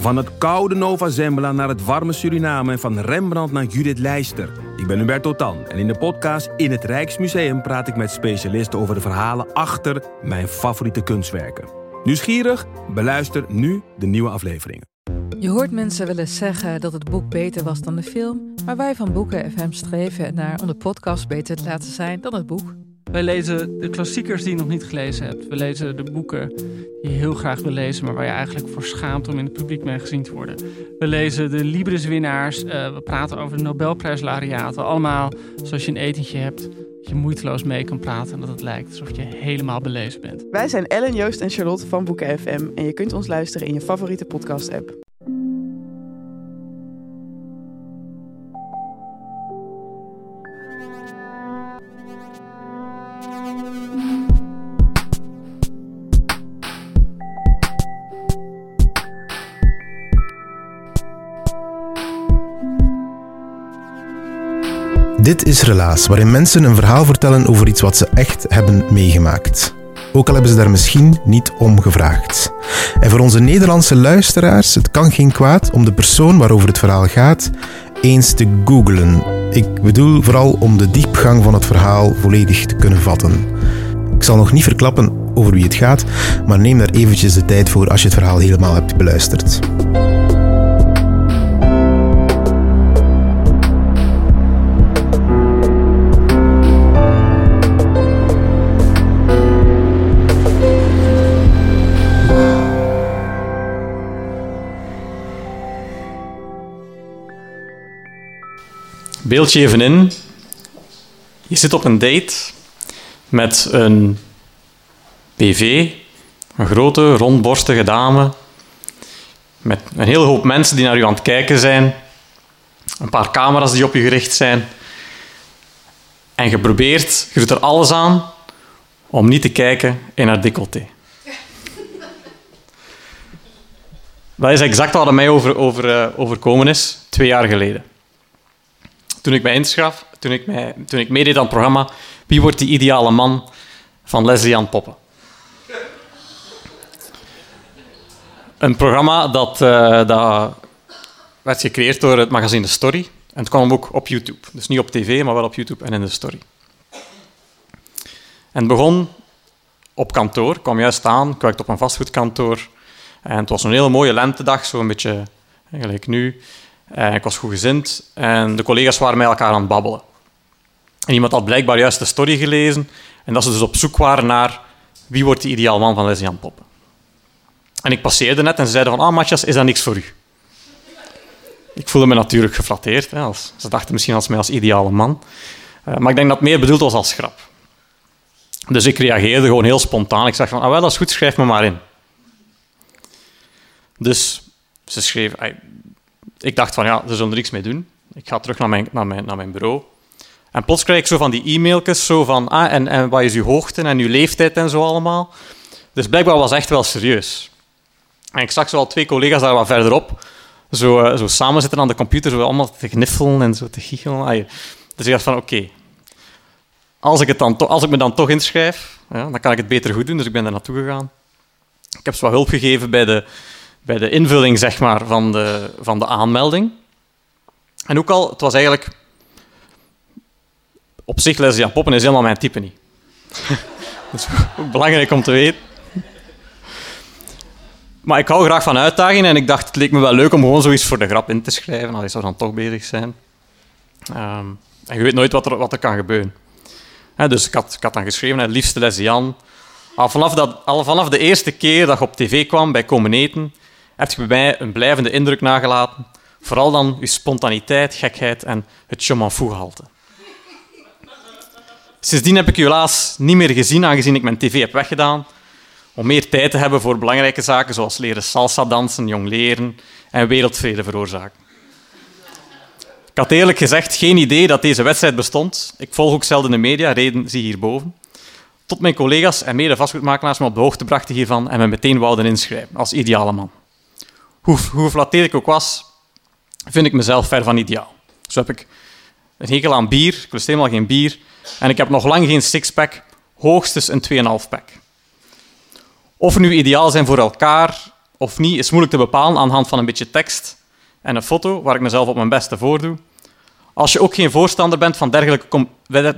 Van het koude Nova Zembla naar het warme Suriname en van Rembrandt naar Judith Leister. Ik ben Hubert Totan en in de podcast In het Rijksmuseum praat ik met specialisten over de verhalen achter mijn favoriete kunstwerken. Nieuwsgierig? Beluister nu de nieuwe afleveringen. Je hoort mensen willen zeggen dat het boek beter was dan de film, maar wij van Boeken FM streven naar om de podcast beter te laten zijn dan het boek. Wij lezen de klassiekers die je nog niet gelezen hebt. We lezen de boeken die je heel graag wil lezen, maar waar je eigenlijk voor schaamt om in het publiek mee gezien te worden. We lezen de Libris-winnaars. Uh, we praten over de Nobelprijslariaten. Allemaal zoals je een etentje hebt. Dat je moeiteloos mee kan praten en dat het lijkt alsof je helemaal belezen bent. Wij zijn Ellen, Joost en Charlotte van Boeken FM. En je kunt ons luisteren in je favoriete podcast-app. Dit is Relaas, waarin mensen een verhaal vertellen over iets wat ze echt hebben meegemaakt. Ook al hebben ze daar misschien niet om gevraagd. En voor onze Nederlandse luisteraars, het kan geen kwaad om de persoon waarover het verhaal gaat eens te googlen. Ik bedoel vooral om de diepgang van het verhaal volledig te kunnen vatten. Ik zal nog niet verklappen over wie het gaat, maar neem daar eventjes de tijd voor als je het verhaal helemaal hebt beluisterd. Beeld je even in. Je zit op een date met een PV, een grote, rondborstige dame, met een hele hoop mensen die naar u aan het kijken zijn, een paar camera's die op je gericht zijn. En je probeert, je doet er alles aan om niet te kijken in haar decolleté. Dat is exact wat er mij over, over, uh, overkomen is, twee jaar geleden toen ik mij inschaf, toen ik, mij, toen ik meedeed aan het programma Wie wordt die ideale man van Leslie Ann Poppen. Een programma dat, uh, dat werd gecreëerd door het magazine Story. En het kwam ook op YouTube. Dus niet op tv, maar wel op YouTube en in de Story. En het begon op kantoor. Ik kwam juist aan. Ik werkte op een vastgoedkantoor. En het was een hele mooie lentedag, zo een beetje gelijk nu. En ik was goed gezind en de collega's waren met elkaar aan het babbelen. En iemand had blijkbaar juist de story gelezen en dat ze dus op zoek waren naar wie wordt de ideaal man van Leslie Poppen. En ik passeerde net en ze zeiden van, ah Matthias, is dat niks voor u? Ik voelde me natuurlijk geflatteerd. Hè, als, ze dachten misschien als mij als ideale man. Uh, maar ik denk dat het meer bedoeld was als grap. Dus ik reageerde gewoon heel spontaan. Ik zei van, ah wel, dat is goed, schrijf me maar in. Dus ze schreef, ik dacht van ja, ze zullen er niks mee doen. Ik ga terug naar mijn, naar mijn, naar mijn bureau. En plots krijg ik zo van die e-mailtjes, zo van, ah, en, en wat is uw hoogte en uw leeftijd en zo allemaal. Dus blijkbaar was echt wel serieus. En ik zag zo al twee collega's daar wat verderop, zo, uh, zo samen zitten aan de computer, zo allemaal te gniffelen en zo te giechelen. Dus ik dacht van, oké, als, ik het dan als ik me dan toch inschrijf, ja, dan kan ik het beter goed doen. Dus ik ben er naartoe gegaan. Ik heb ze wat hulp gegeven bij de, bij de invulling zeg maar, van, de, van de aanmelding. En ook al, het was eigenlijk... Op zich, Leslie Poppen is helemaal mijn type niet. dat is ook belangrijk om te weten. Maar ik hou graag van uitdagingen en ik dacht, het leek me wel leuk om gewoon zoiets voor de grap in te schrijven. Ik zou dan toch bezig zijn. Um, en je weet nooit wat er, wat er kan gebeuren. dus ik had, ik had dan geschreven, liefste Leslie Al vanaf, dat, al vanaf de eerste keer dat je op tv kwam bij Komen Eten, heb je bij mij een blijvende indruk nagelaten. Vooral dan je spontaniteit, gekheid en het je m'en gehalte. Sindsdien heb ik je helaas niet meer gezien, aangezien ik mijn tv heb weggedaan. Om meer tijd te hebben voor belangrijke zaken zoals leren salsa dansen, jong leren en wereldvrede veroorzaken. Ik had eerlijk gezegd geen idee dat deze wedstrijd bestond. Ik volg ook zelden de media, reden zie hierboven. Tot mijn collega's en mede vastgoedmakelaars me op de hoogte brachten hiervan en me meteen wouden inschrijven als ideale man hoe, hoe ik ook was, vind ik mezelf ver van ideaal. Zo heb ik een hekel aan bier, ik lust helemaal geen bier. En ik heb nog lang geen sixpack, hoogstens een 2,5 pack. Of we nu ideaal zijn voor elkaar of niet is moeilijk te bepalen aan de hand van een beetje tekst en een foto, waar ik mezelf op mijn beste voordoe. Als je ook geen voorstander bent van dergelijke,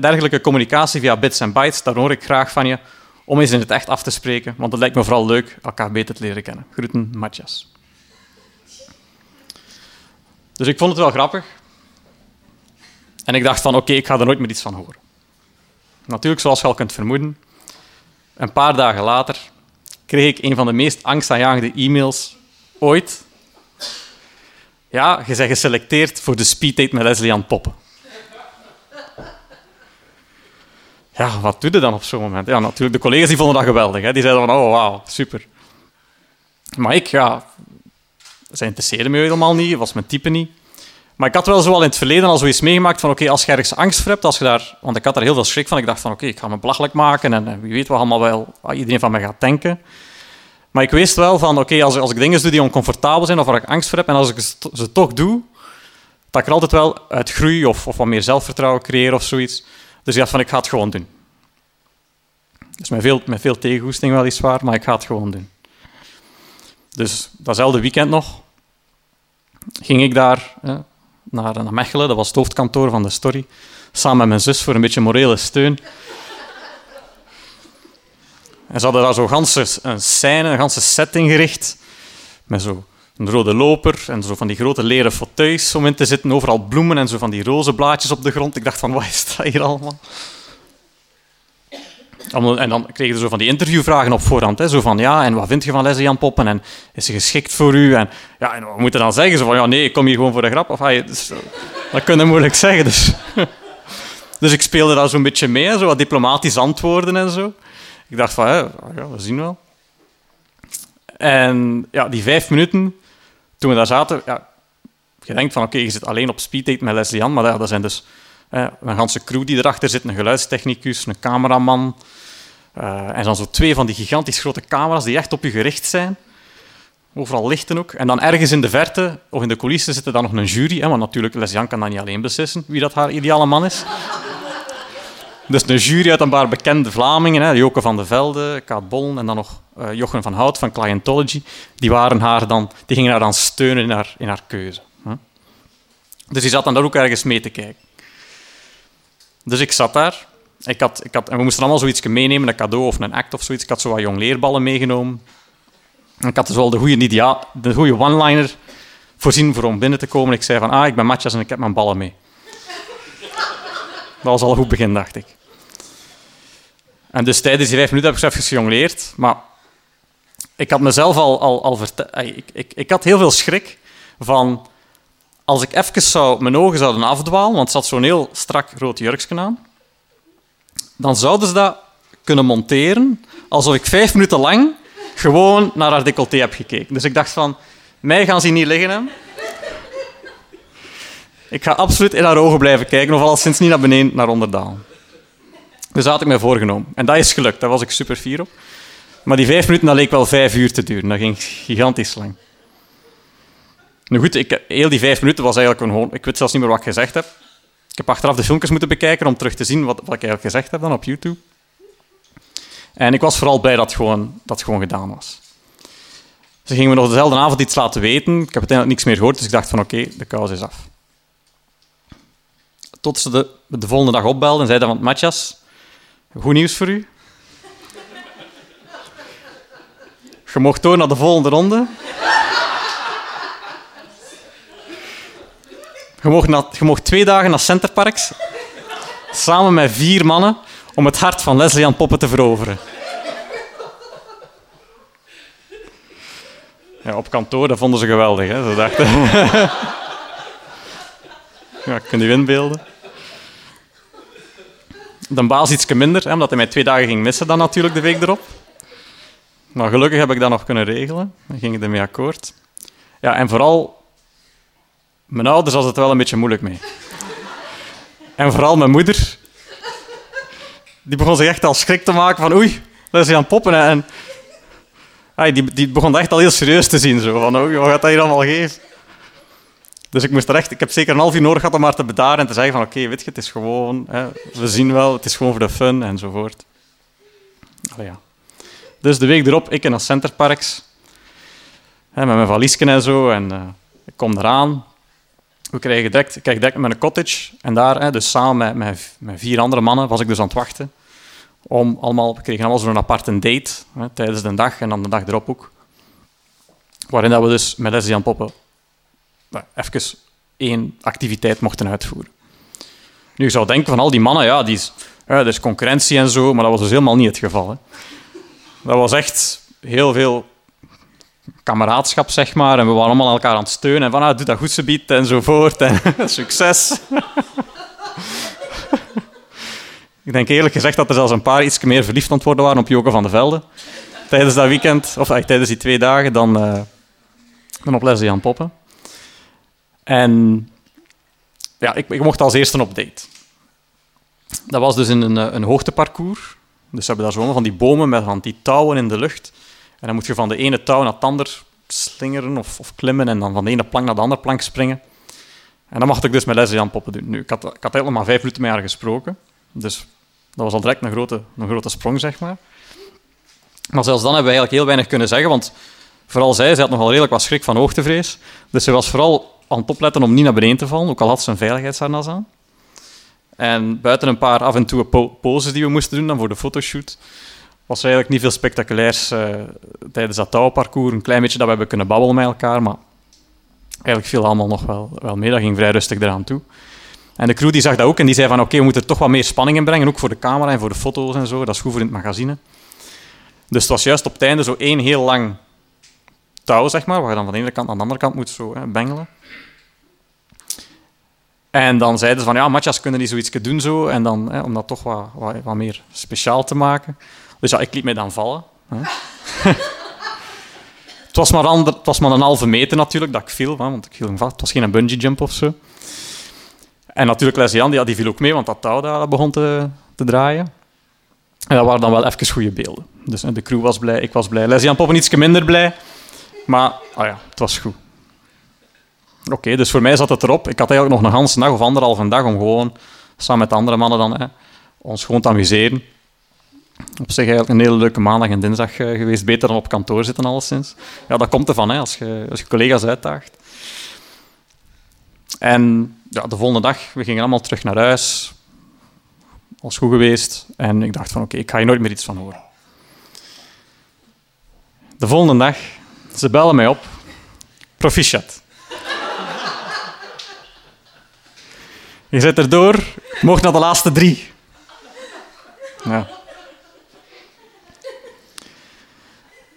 dergelijke communicatie via bits en bytes, dan hoor ik graag van je om eens in het echt af te spreken, want het lijkt me vooral leuk elkaar beter te leren kennen. Groeten, Matthias. Dus ik vond het wel grappig. En ik dacht van, oké, ik ga er nooit meer iets van horen. Natuurlijk, zoals je al kunt vermoeden, een paar dagen later kreeg ik een van de meest angstaanjagende e-mails ooit. Ja, je bent geselecteerd voor de speeddate met Leslie aan Poppen. Ja, wat doe je dan op zo'n moment? Ja, natuurlijk, de collega's die vonden dat geweldig. Hè. Die zeiden van, oh, wauw, super. Maar ik, ja, zij interesseerde me helemaal niet, was mijn type niet. Maar ik had wel zo al in het verleden al zoiets meegemaakt van oké, als je ergens angst voor hebt, als je daar, want ik had er heel veel schrik van. Ik dacht van oké, ik ga me belachelijk maken en, wie weet wat allemaal wel wat iedereen van mij gaat denken. Maar ik wist wel van oké, als, als ik dingen doe die oncomfortabel zijn of waar ik angst voor heb en als ik ze toch doe, dat ik er altijd wel uit groei of, of wat meer zelfvertrouwen creëer of zoiets. Dus ik dacht van ik ga het gewoon doen. Dus met veel, met veel tegengoesting weliswaar, maar ik ga het gewoon doen. Dus datzelfde weekend nog ging ik daar naar, naar Mechelen, dat was het hoofdkantoor van de story, samen met mijn zus voor een beetje morele steun. En ze hadden daar zo ganse, een scène, een ganse setting gericht, met zo een rode loper en zo van die grote leren fauteuils om in te zitten, overal bloemen en zo van die roze blaadjes op de grond. Ik dacht van, wat is dat hier allemaal? En dan kreeg je zo van die interviewvragen op voorhand. Hè, zo van, ja, en wat vind je van Leslie Jan Poppen? En is ze geschikt voor u? En, ja, en wat moeten dan zeggen? Zo van, ja, nee, ik kom hier gewoon voor de grap. Of, ah, dus, dat kun je moeilijk zeggen. Dus, dus ik speelde daar zo'n beetje mee, zo wat diplomatisch antwoorden en zo. Ik dacht van, ja, we zien wel. En ja, die vijf minuten, toen we daar zaten, ja, je denkt van, oké, je zit alleen op speeddate met Leslie Jan, maar ja, dat zijn dus een ganse crew die erachter zit, een geluidstechnicus, een cameraman. Uh, en dan zo twee van die gigantisch grote camera's die echt op je gericht zijn. Overal lichten ook. En dan ergens in de verte, of in de coulissen, zit er dan nog een jury. Hè, want natuurlijk, Lesjan kan dan niet alleen beslissen wie dat haar ideale man is. Dus een jury uit een paar bekende Vlamingen, hè, Joke van de Velde, Kaat Bollen en dan nog uh, Jochen van Hout van Clientology, die, waren haar dan, die gingen haar dan steunen in haar, in haar keuze. Hè. Dus die zat dan daar ook ergens mee te kijken. Dus ik zat daar. Ik had, ik had, en we moesten allemaal zoiets meenemen, een cadeau of een act of zoiets. Ik had zo wat jong leerballen meegenomen. ik had dus wel de goede, idea, de goede one-liner voorzien voor om binnen te komen. Ik zei van, ah, ik ben Matjas en ik heb mijn ballen mee. Dat was al een goed begin, dacht ik. En dus tijdens die vijf minuten heb ik zelf gejongleerd. Maar ik had mezelf al, al, al verteld... Ik, ik, ik had heel veel schrik van als ik even zou, mijn ogen zouden afdwalen, want het zat zo'n heel strak rood jurkje aan, dan zouden ze dat kunnen monteren alsof ik vijf minuten lang gewoon naar haar decolleté heb gekeken. Dus ik dacht van, mij gaan ze niet liggen. Ik ga absoluut in haar ogen blijven kijken, of al sinds niet naar beneden, naar onderdaan. Dus dat had ik mij voorgenomen. En dat is gelukt, daar was ik super fier op. Maar die vijf minuten, dat leek wel vijf uur te duren. Dat ging gigantisch lang. Nu goed, ik, heel die vijf minuten was eigenlijk gewoon... Ik weet zelfs niet meer wat ik gezegd heb. Ik heb achteraf de filmpjes moeten bekijken om terug te zien wat, wat ik eigenlijk gezegd heb dan op YouTube. En ik was vooral blij dat het gewoon, dat gewoon gedaan was. Ze gingen me nog dezelfde avond iets laten weten. Ik heb uiteindelijk niks meer gehoord, dus ik dacht van oké, de kous is af. Tot ze de, de volgende dag opbelden en zeiden van Matjas, goed nieuws voor u. Je mocht door naar de volgende ronde. Je mocht, mocht twee dagen naar Centerparks samen met vier mannen om het hart van Leslie aan Poppen te veroveren. Ja, op kantoor, dat vonden ze geweldig. Hè? Ze dachten... ja, kun je inbeelden. De baas iets minder, hè, omdat hij mij twee dagen ging missen dan natuurlijk de week erop. Maar gelukkig heb ik dat nog kunnen regelen. Dan ging ik ermee akkoord. Ja, en vooral mijn ouders hadden het wel een beetje moeilijk mee. En vooral mijn moeder. Die begon zich echt al schrik te maken van oei, dat is hij aan het poppen. En die, die begon echt al heel serieus te zien. Zo, van oei, wat gaat dat hier allemaal geven? Dus ik moest er echt... Ik heb zeker een half uur nodig gehad om maar te bedaren en te zeggen van oké, weet je, het is gewoon... Hè, we zien wel, het is gewoon voor de fun enzovoort. Ja. Dus de week erop, ik in naar Centerparks. met mijn valiesken en zo. En eh, ik kom eraan. We krijgen direct, ik direct met een cottage. En daar, hè, dus samen met, vier andere mannen, was ik dus aan het wachten. Om allemaal, we kregen allemaal zo'n aparte date hè, tijdens de dag en dan de dag erop ook. Waarin dat we dus met lesbian poppen nou, even één activiteit mochten uitvoeren. Nu, je zou denken van al die mannen, ja, die is, er is concurrentie en zo, maar dat was dus helemaal niet het geval. Dat was echt heel veel kameraadschap, zeg maar. En we waren allemaal elkaar aan het steunen. En van, ah, doe dat goed, ze biedt, enzovoort. En succes. Ik denk eerlijk gezegd dat er zelfs een paar iets meer verliefd aan worden waren op Joke van de Velde. Tijdens dat weekend, of uh, tijdens die twee dagen, dan, uh, dan op Leslie aan Poppen. En ja, ik, ik mocht als eerste op date. Dat was dus in een, eh, een hoogteparcours. Dus ze hebben daar zo van die bomen met van die touwen in de lucht. En dan moet je van de ene touw naar het ander slingeren of, of klimmen en dan van de ene plank naar de andere plank springen. En dat mocht ik dus met Leslie aan Poppen doen. Nu, ik had, ik had maar vijf minuten met haar gesproken. Dus dat was al direct een grote, een grote sprong, zeg maar. Maar zelfs dan hebben we eigenlijk heel weinig kunnen zeggen, want vooral zij, zij had nogal redelijk wat schrik van hoogtevrees. Dus ze was vooral aan het opletten om niet naar beneden te vallen, ook al had ze een veiligheidsharnas aan. En buiten een paar af en toe poses die we moesten doen dan voor de fotoshoot, was er eigenlijk niet veel spectaculairs uh, tijdens dat touwparcours. Een klein beetje dat we hebben kunnen babbelen met elkaar, maar eigenlijk viel allemaal nog wel, wel mee. Dat ging vrij rustig eraan toe. En de crew die zag dat ook en die zei van oké, we moeten er toch wat meer spanning in brengen, ook voor de camera en voor de foto's en zo. Dat is goed voor in het magazine. Dus het was juist op het einde zo één heel lang touw, zeg maar, waar je dan van de ene kant naar de andere kant moet zo hè, bengelen. En dan zeiden ze van, ja, matjas kunnen die zoiets doen zo, en dan, hè, om dat toch wat, wat, wat, meer speciaal te maken. Dus ja, ik liet mij dan vallen. Het, was maar ander, het was maar een halve meter natuurlijk dat ik viel, want ik viel vast. Het was geen bungee jump of zo. En natuurlijk Leslie die, die viel ook mee, want dat touw dat begon te, te draaien. En dat waren dan wel even goede beelden. Dus de crew was blij, ik was blij. Leslie Poppen iets minder blij, maar oh ja, het was goed. Oké, dus voor mij zat het erop. Ik had eigenlijk nog een hele dag of anderhalve dag om gewoon samen met andere mannen dan, hè, ons gewoon te amuseren. Op zich eigenlijk een hele leuke maandag en dinsdag uh, geweest. Beter dan op kantoor zitten, alleszins. Ja, dat komt ervan, hè, als, je, als je collega's uitdaagt. En ja, de volgende dag, we gingen allemaal terug naar huis. Was goed geweest. En ik dacht van, oké, ik ga hier nooit meer iets van horen. De volgende dag, ze bellen mij op. Proficiat. Je zit erdoor, mocht naar de laatste drie. Ja.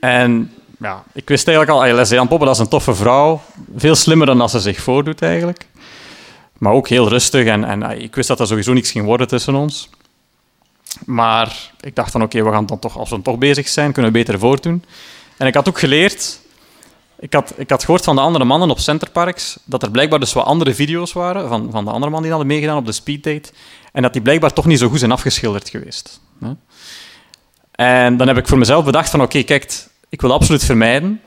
En ja, ik wist eigenlijk al, Leslie Poppen, is een toffe vrouw. Veel slimmer dan als ze zich voordoet eigenlijk. Maar ook heel rustig en, en ah, ik wist dat er sowieso niks ging worden tussen ons. Maar ik dacht van oké, we gaan dan toch, als we dan toch bezig zijn, kunnen we beter voortdoen. En ik had ook geleerd, ik had, ik had gehoord van de andere mannen op Centerparks, dat er blijkbaar dus wat andere video's waren van, van de andere mannen die hadden meegedaan op de speeddate. En dat die blijkbaar toch niet zo goed zijn afgeschilderd geweest. En dan heb ik voor mezelf bedacht van oké, kijk, ik wil absoluut vermijden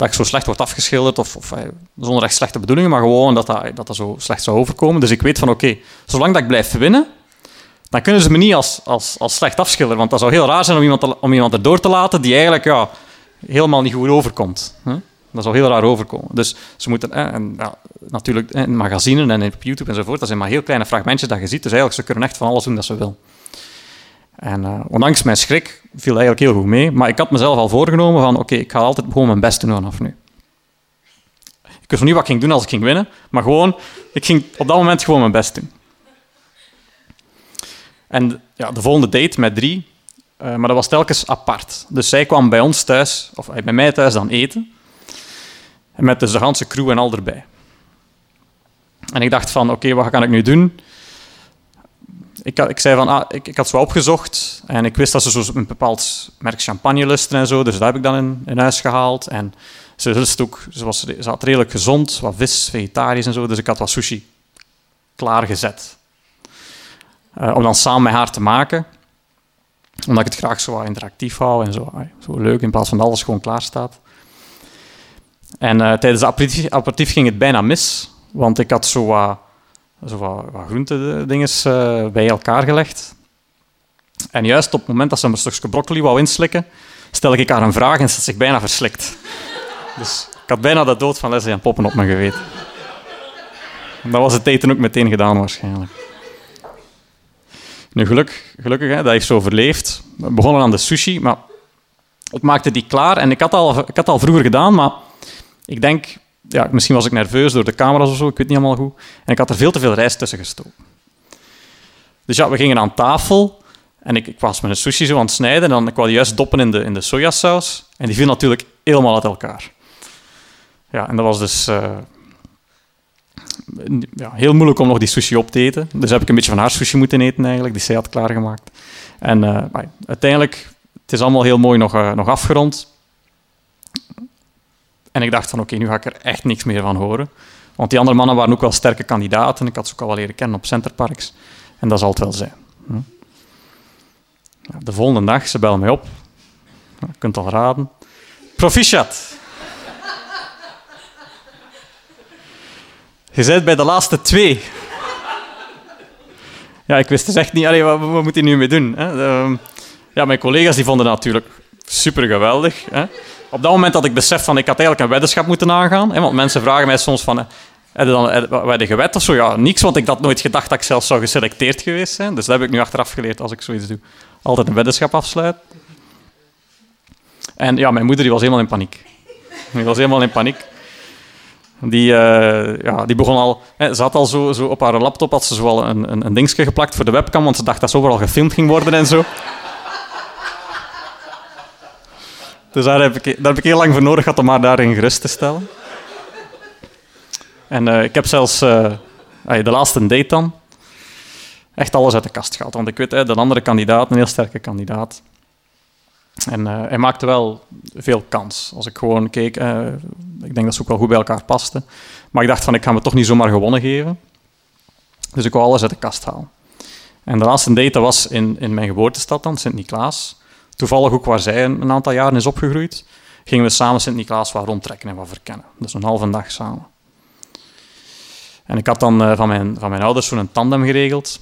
dat ik zo slecht word afgeschilderd, of, of eh, zonder echt slechte bedoelingen, maar gewoon dat dat, dat, zo slecht zou overkomen. Dus ik weet van, oké, zolang dat ik blijf winnen, dan kunnen ze me niet als, als, als slecht afschilderen, want dat zou heel raar zijn om iemand, om iemand erdoor te laten die eigenlijk ja, helemaal niet goed overkomt. Hè? Dat zou heel raar overkomen. Dus ze moeten, en, ja, natuurlijk in magazines en op YouTube enzovoort, dat zijn maar heel kleine fragmentjes dat je ziet, dus eigenlijk ze kunnen echt van alles doen dat ze willen. En uh, ondanks mijn schrik viel eigenlijk heel goed mee. Maar ik had mezelf al voorgenomen van oké, ik ga altijd gewoon mijn best doen vanaf nu. Ik wist niet wat ik ging doen als ik ging winnen, maar gewoon, ik ging op dat moment gewoon mijn best doen. En ja, de volgende date met drie, uh, maar dat was telkens apart. Dus zij kwam bij ons thuis, of bij mij thuis dan eten. En met dus de hele crew en al erbij. En ik dacht van, oké, wat kan ik nu doen? Ik, ik zei van, ah, ik, ik had zo opgezocht en ik wist dat ze zo een bepaald merk champagne lusten en zo, dus dat heb ik dan in, in huis gehaald. En ze lust ook, ze, was, ze had redelijk gezond, wat vis, vegetarisch en zo, dus ik had wat sushi klaargezet. Uh, om dan samen met haar te maken, omdat ik het graag zo interactief hou en zo, zo leuk, in plaats van alles gewoon klaar staat. En uh, tijdens het aperitief, ging het bijna mis, want ik had zo wat zo wat, wat groentedinges uh, bij elkaar gelegd. En juist op het moment dat ze een stukje broccoli wou inslikken, stel ik haar een vraag en ze zich bijna verslikt. Dus ik had bijna de dood van Leslie en Poppen op mijn geweten. Dat was het eten ook meteen gedaan waarschijnlijk. Nu, geluk, gelukkig, hè, dat heeft zo overleefd. We begonnen aan de sushi, maar ik maakte die klaar. En ik had al, ik had al vroeger gedaan, maar ik denk... Ja, misschien was ik nerveus door de camera's of zo, ik weet niet helemaal goed. En ik had er veel te veel rijst tussen gestoken. Dus ja, we gingen aan tafel en ik, ik was mijn sushi zo aan het snijden en dan ik wou juist doppen in de, in de sojasaus. En die viel natuurlijk helemaal uit elkaar. Ja, en dat was dus uh, ja, heel moeilijk om nog die sushi op te eten. Dus heb ik een beetje van haar sushi moeten eten eigenlijk, die zij had klaargemaakt. En uh, uiteindelijk, het is allemaal heel mooi nog, uh, nog afgerond. En ik dacht van oké, nu ga ik er echt niks meer van horen. Want die andere mannen waren ook wel sterke kandidaten. Ik had ze ook al wel leren kennen op Centerparks. En dat zal het wel zijn. Hm. De volgende dag, ze bellen mij op. Je kunt al raden. Proficiat. Je bent bij de laatste twee. Ja, ik wist dus echt niet, allee, wat, wat moet hij nu mee doen? Hè? Ehm, ja, mijn collega's die vonden het natuurlijk super geweldig. Op dat moment had ik besef van, ik had eigenlijk een weddenschap moeten aangaan. Hè? Want mensen vragen mij soms van, dan heb je gewet of zo? Ja, niks, want ik had nooit gedacht dat ik zelf zou geselecteerd geweest zijn. Dus dat heb ik nu achteraf geleerd als ik zoiets doe. Altijd een weddenschap afsluiten. En ja, mijn moeder die was helemaal in paniek. Die was helemaal in paniek. Die, uh, ja, die begon al... Hè, ze had al zo, zo op haar laptop had ze zo al een, een, een dingetje geplakt voor de webcam, want ze dacht dat ze overal gefilmd ging worden en zo. Dus daar heb, ik, daar heb ik heel lang voor nodig gehad om haar daarin gerust te stellen. En uh, ik heb zelfs uh, de laatste date dan echt alles uit de kast gehaald. Want ik weet, hè, de andere kandidaat, een heel sterke kandidaat. En uh, hij maakte wel veel kans. Als ik gewoon keek, ik denk dat ze ook wel goed bij elkaar pasten. Maar ik dacht van, ik ga me toch niet zomaar gewonnen geven. Dus ik wou alles uit de kast halen. En de laatste date was in, in mijn geboortestad dan, Sint-Niklaas. Toevallig ook waar zij een, een, aantal jaren is opgegroeid. Gingen we samen Sint-Niklaas wat rondtrekken en wat verkennen. Dus een halve dag samen. En ik had dan uh, van, mijn, van mijn ouders zo'n tandem geregeld.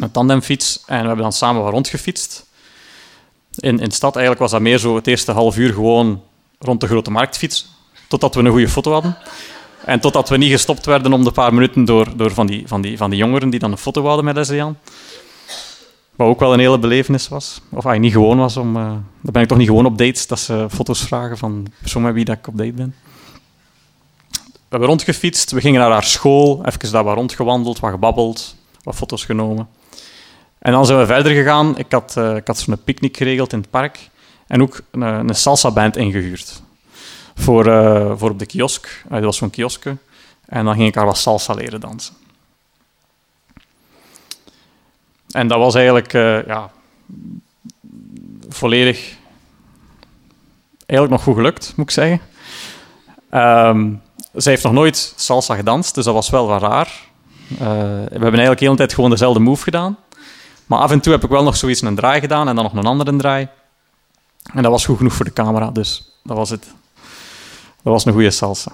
Een tandemfiets. En we hebben dan samen wat rondgefietst. In, in de stad eigenlijk was dat meer zo het eerste half uur gewoon rond de grote marktfiets. Totdat we een goede foto hadden. En totdat we niet gestopt werden om de paar minuten door, door van, die, van, die, van die jongeren die dan een foto hadden met Leslie. Wat ook wel een hele belevenis was. Of hij niet gewoon was om... Uh, dan ben ik toch niet gewoon op dates dat ze foto's vragen van de persoon met wie dat ik op date ben we hebben rondgefietst, we gingen naar haar school, even daar wat rondgewandeld, wat gebabbeld, wat foto's genomen. En dan zijn we verder gegaan. Ik had, uh, ik had zo'n picknick geregeld in het park en ook een, een salsa-band ingehuurd. Voor, voor op de kiosk. Dat was zo'n kioske. En dan ging ik haar wat salsa leren dansen. En dat was eigenlijk ja, volledig... Eigenlijk nog goed gelukt, moet ik zeggen. Um, zij heeft nog nooit salsa gedanst, dus dat was wel wat raar. Uh, we hebben eigenlijk de hele tijd gewoon dezelfde move gedaan. Maar af en toe heb ik wel nog zoiets een draai gedaan en dan nog een andere draai. En dat was goed genoeg voor de camera, dus dat was het. Dat was een goede salsa.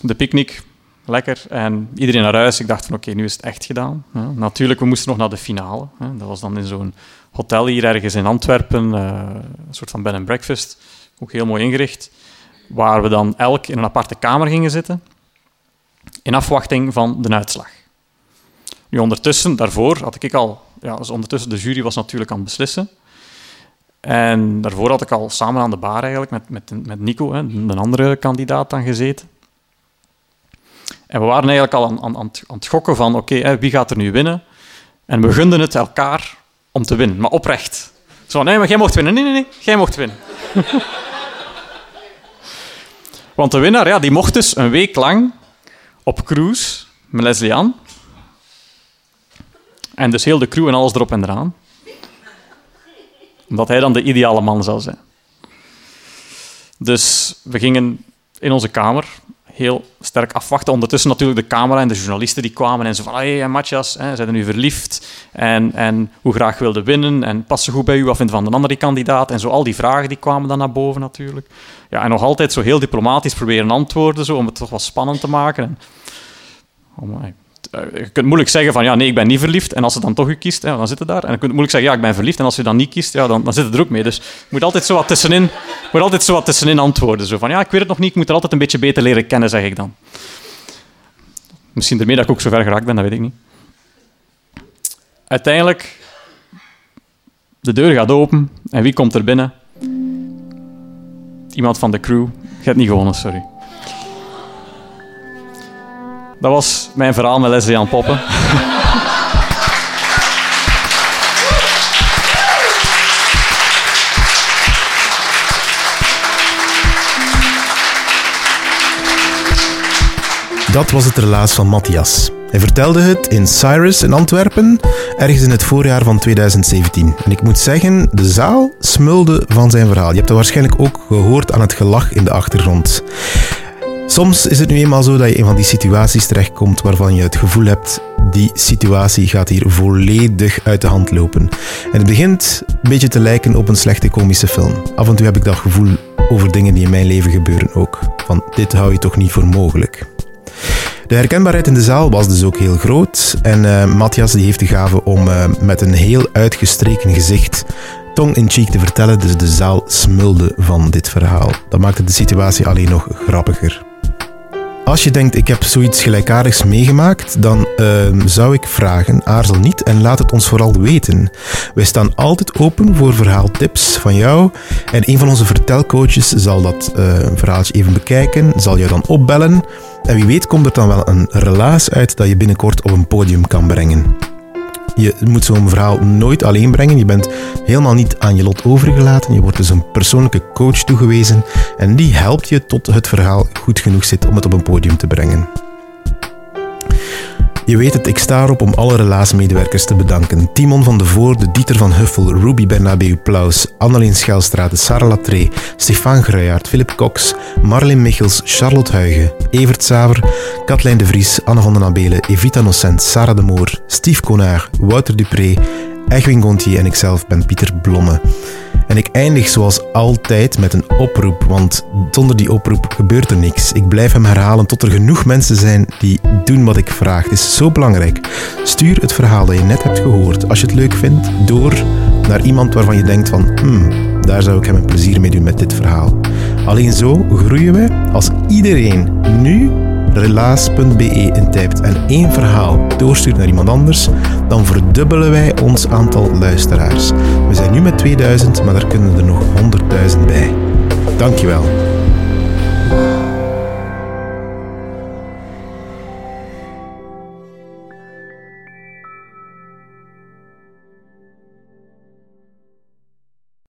De picknick, lekker. En iedereen naar huis. Ik dacht van oké, nu is het echt gedaan. Natuurlijk, we moesten nog naar de finale. Dat was dan in zo'n hotel hier ergens in Antwerpen. Uh, een soort van bed and breakfast. Ook heel mooi ingericht waar we dan elk in een aparte kamer gingen zitten, in afwachting van de uitslag. Nu, ondertussen, daarvoor had ik al... Ja, dus ondertussen, de jury was natuurlijk aan het beslissen. En daarvoor had ik al samen aan de bar eigenlijk met, met, met Nico, hè, een andere kandidaat, dan gezeten. En we waren eigenlijk al aan, aan, aan, het gokken van, oké, wie gaat er nu winnen? En we gunden het elkaar om te winnen, maar oprecht. Zo, nee, maar jij mocht winnen. Nee, nee, nee, jij mocht winnen. Want de winnaar ja, die mocht dus een week lang op cruise met Leslie. En dus heel de crew en alles erop en eraan. Omdat hij dan de ideale man zou zijn. Dus we gingen in onze kamer heel sterk afwachten. Ondertussen natuurlijk de camera en de journalisten die kwamen en zo van hey, Matthias, hè, zijn nu verliefd? En, en hoe graag wilde winnen? En past ze goed bij u? Wat vindt van de andere kandidaat? En zo al die vragen die kwamen dan naar boven natuurlijk. Ja, en nog altijd zo heel diplomatisch proberen antwoorden, zo, om het toch wat spannend te maken. En, het eh, je kunt moeilijk zeggen van ja, nee, ik ben niet verliefd. En als ze dan toch u kiest, ja, dan zit het daar. En je kunt moeilijk zeggen ja, ik ben verliefd. En als je dan niet kiest, ja, dan, dan zit het er ook mee. Dus je moet altijd zo wat tussenin, moet altijd zo wat tussenin antwoorden. Zo van ja, ik weet het nog niet, ik moet er altijd een beetje beter leren kennen, zeg ik dan. Misschien ermee dat ik ook zo ver geraakt ben, dat weet ik niet. Uiteindelijk, de deur gaat open en wie komt er binnen? Iemand van de crew. Je hebt niet gewonnen, sorry. Dat was mijn verhaal met Leslie aan Poppen. Dat was het relaas van Matthias. Hij vertelde het in Cyrus in Antwerpen, ergens in het voorjaar van 2017. En ik moet zeggen, de zaal smulde van zijn verhaal. Je hebt het waarschijnlijk ook gehoord aan het gelach in de achtergrond. Soms is het nu eenmaal zo dat je in van die situaties terechtkomt waarvan je het gevoel hebt, die situatie gaat hier volledig uit de hand lopen. En het begint een beetje te lijken op een slechte komische film. Af en toe heb ik dat gevoel over dingen die in mijn leven gebeuren ook. Van dit hou je toch niet voor mogelijk. De herkenbaarheid in de zaal was dus ook heel groot. En uh, Matthias die heeft de gave om uh, met een heel uitgestreken gezicht tong in cheek te vertellen. Dus de zaal smulde van dit verhaal. Dat maakte de situatie alleen nog grappiger. Als je denkt, ik heb zoiets gelijkaardigs meegemaakt, dan uh, zou ik vragen, aarzel niet en laat het ons vooral weten. Wij staan altijd open voor verhaaltips van jou en een van onze vertelcoaches zal dat uh, verhaaltje even bekijken, zal jou dan opbellen en wie weet komt er dan wel een relaas uit dat je binnenkort op een podium kan brengen. Je moet zo'n verhaal nooit alleen brengen. Je bent helemaal niet aan je lot overgelaten. Je wordt dus een persoonlijke coach toegewezen en die helpt je tot het verhaal goed genoeg zit om het op een podium te brengen. Je weet het, ik sta erop om alle relaasmedewerkers te bedanken. Timon van de Voorde, Dieter van Huffel, Ruby Bernabeu Plaus, Annelien Schelstraat, Sarah Latree, Stefan Gruijaert, Philip Cox, Marlin Michels, Charlotte Huigen, Evert Saver, Katlijn de Vries, Anne van den Abelen, Evita Nocent, Sarah de Moor, Steve Konaar, Wouter Dupré, Egwin Gontier en ikzelf ben Pieter Blomme. En ik eindig zoals altijd met een oproep, want zonder die oproep gebeurt er niks. Ik blijf hem herhalen tot er genoeg mensen zijn die doen wat ik vraag. Het is zo belangrijk. Stuur het verhaal dat je net hebt gehoord, als je het leuk vindt, door naar iemand waarvan je denkt van, hmm, daar zou ik hem plezier mee doen met dit verhaal. Alleen zo groeien we als iedereen nu relaas.be intypt en één verhaal doorstuurt naar iemand anders, dan verdubbelen wij ons aantal luisteraars. We zijn nu met 2000, maar daar kunnen er nog 100.000 bij. Dankjewel.